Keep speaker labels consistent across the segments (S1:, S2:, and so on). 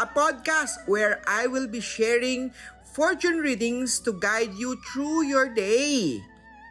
S1: a podcast where I will be sharing fortune readings to guide you through your day.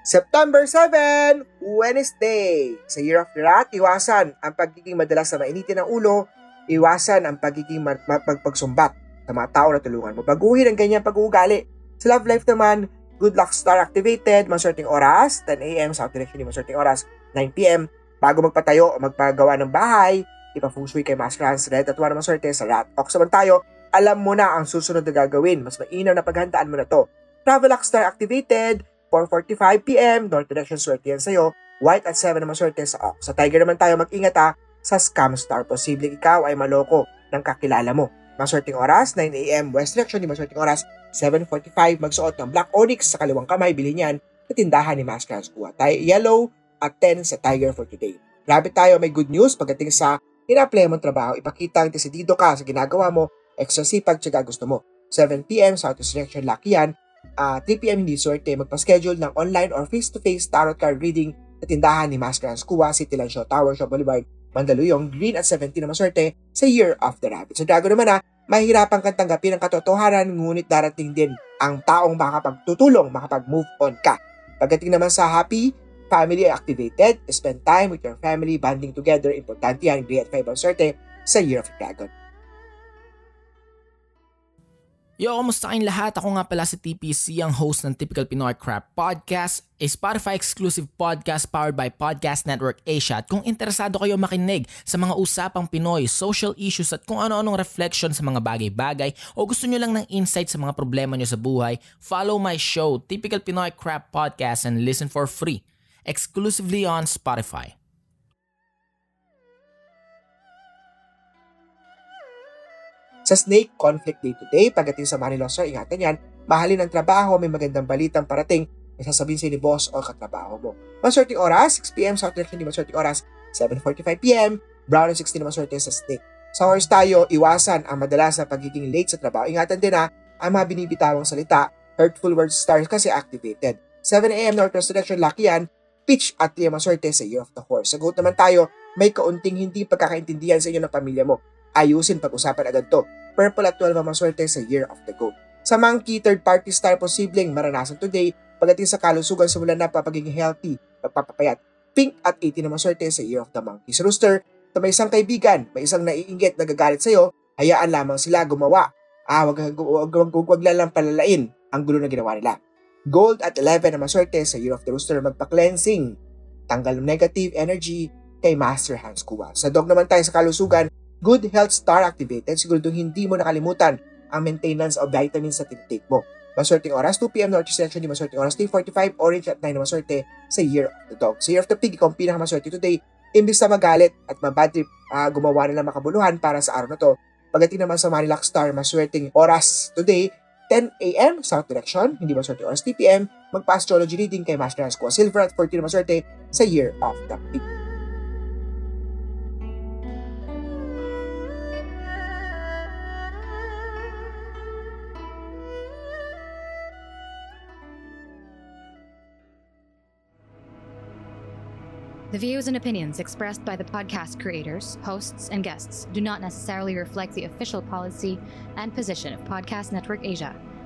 S1: September 7, Wednesday. Sa Year of the Rat, iwasan ang pagiging madalas na mainitin ng ulo, iwasan ang pagiging ma- ma- pagpagsumbat sa mga tao na tulungan mo. Baguhin ang ganyang pag-uugali. Sa love life naman, good luck star activated, maswerteng oras, 10 a.m. South direction, maswerteng oras, 9 p.m. Bago magpatayo o magpagawa ng bahay, ipa-feng shui kay Master Hans Red at wala maswerte sa rat. Ox naman tayo, alam mo na ang susunod na gagawin. Mas mainam na paghandaan mo na to. Travel Luck Star activated, 4.45pm, north direction swerte yan sa'yo. White at 7 na maswerte sa Ox. Sa Tiger naman tayo mag-ingat ha, sa Scam Star. Posibleng ikaw ay maloko ng kakilala mo. Maswerteng oras, 9am, west direction, di maswerteng oras, 7.45, magsuot ng Black Onyx sa kaliwang kamay, bilhin yan sa tindahan ni Master Hans Kuha. Tayo yellow at 10 sa Tiger for today. Rabbit tayo, may good news pagdating sa ina-apply mong trabaho, ipakita ang desidido ka sa ginagawa mo, extra sipag, tsaga gusto mo. 7pm, Southeast Direction, lucky yan. Uh, 3pm, hindi swerte, magpa-schedule ng online or face-to-face tarot card reading sa tindahan ni Master Hans Kuha, City Land Show Tower, Show Boulevard, Mandaluyong, Green at 17 na maswerte sa Year of the Rabbit. Sa Dragon naman ha, mahirapan kang tanggapin ang katotohanan, ngunit darating din ang taong makapagtutulong, makapag-move on ka. Pagdating naman sa happy, family activated, spend time with your family, bonding together, importante yan, great five ang swerte sa Year of Dragon.
S2: Yo, kamusta kayong lahat? Ako nga pala si TPC, ang host ng Typical Pinoy Crap Podcast, a Spotify exclusive podcast powered by Podcast Network Asia. At kung interesado kayo makinig sa mga usapang Pinoy, social issues at kung ano-anong reflection sa mga bagay-bagay o gusto nyo lang ng insight sa mga problema nyo sa buhay, follow my show, Typical Pinoy Crap Podcast and listen for free, exclusively on Spotify.
S1: Sa Snake Conflict Day Today, pagdating sa money loss, ingatan yan, mahalin ang trabaho, may magandang balitang parating, may sasabihin sa ni boss o katrabaho mo. Maswerteng oras, 6pm, South Direction, di maswerteng oras, 7.45pm, Brown and 16 na maswerte sa Snake. Sa horse tayo, iwasan ang madalas na pagiging late sa trabaho. Ingatan din ha, ang mga binibitawang salita, hurtful words stars kasi activated. 7am Northwest Direction, lucky yan, pitch at liya maswerte sa Year of the Horse. Sagot naman tayo, may kaunting hindi pagkakaintindihan sa inyo ng pamilya mo. Ayusin pag-usapan agad to. Purple at 12 ang maswerte sa Year of the Goat. Sa monkey, third party star posibleng maranasan today pagdating sa kalusugan simulan na papagiging healthy, pagpapapayat. Pink at 18 ang maswerte sa Year of the Monkey. Sa rooster, na may isang kaibigan, may isang naiinggit na gagalit sa'yo, hayaan lamang sila gumawa. Ah, wag, wag, wag, wag, wag, wag lang palalain ang gulo na ginawa nila. Gold at 11 ang maswerte sa Year of the Rooster magpa-cleansing. Tanggal ng negative energy kay Master Hans Kuwa. Sa dog naman tayo sa kalusugan, good health star activated. Siguro hindi mo nakalimutan ang maintenance of vitamins sa tinitake mo. Maswerteng oras, 2pm North Section, di maswerteng oras, 3.45, orange at 9 na maswerte sa Year of the Dog. Sa Year of the Pig, ikaw ang pinakamaswerte today. Imbis na magalit at mabad trip, uh, gumawa na ng makabuluhan para sa araw na to. Pagdating naman sa Manilac Star, maswerteng oras today, 10 a.m. South Direction, hindi maswerte oras 3 p.m. Magpa-astrology reading kay Master Hans Kua Silver at 14 na maswerte sa Year of the Pig.
S3: The views and opinions expressed by the podcast creators, hosts, and guests do not necessarily reflect the official policy and position of Podcast Network Asia,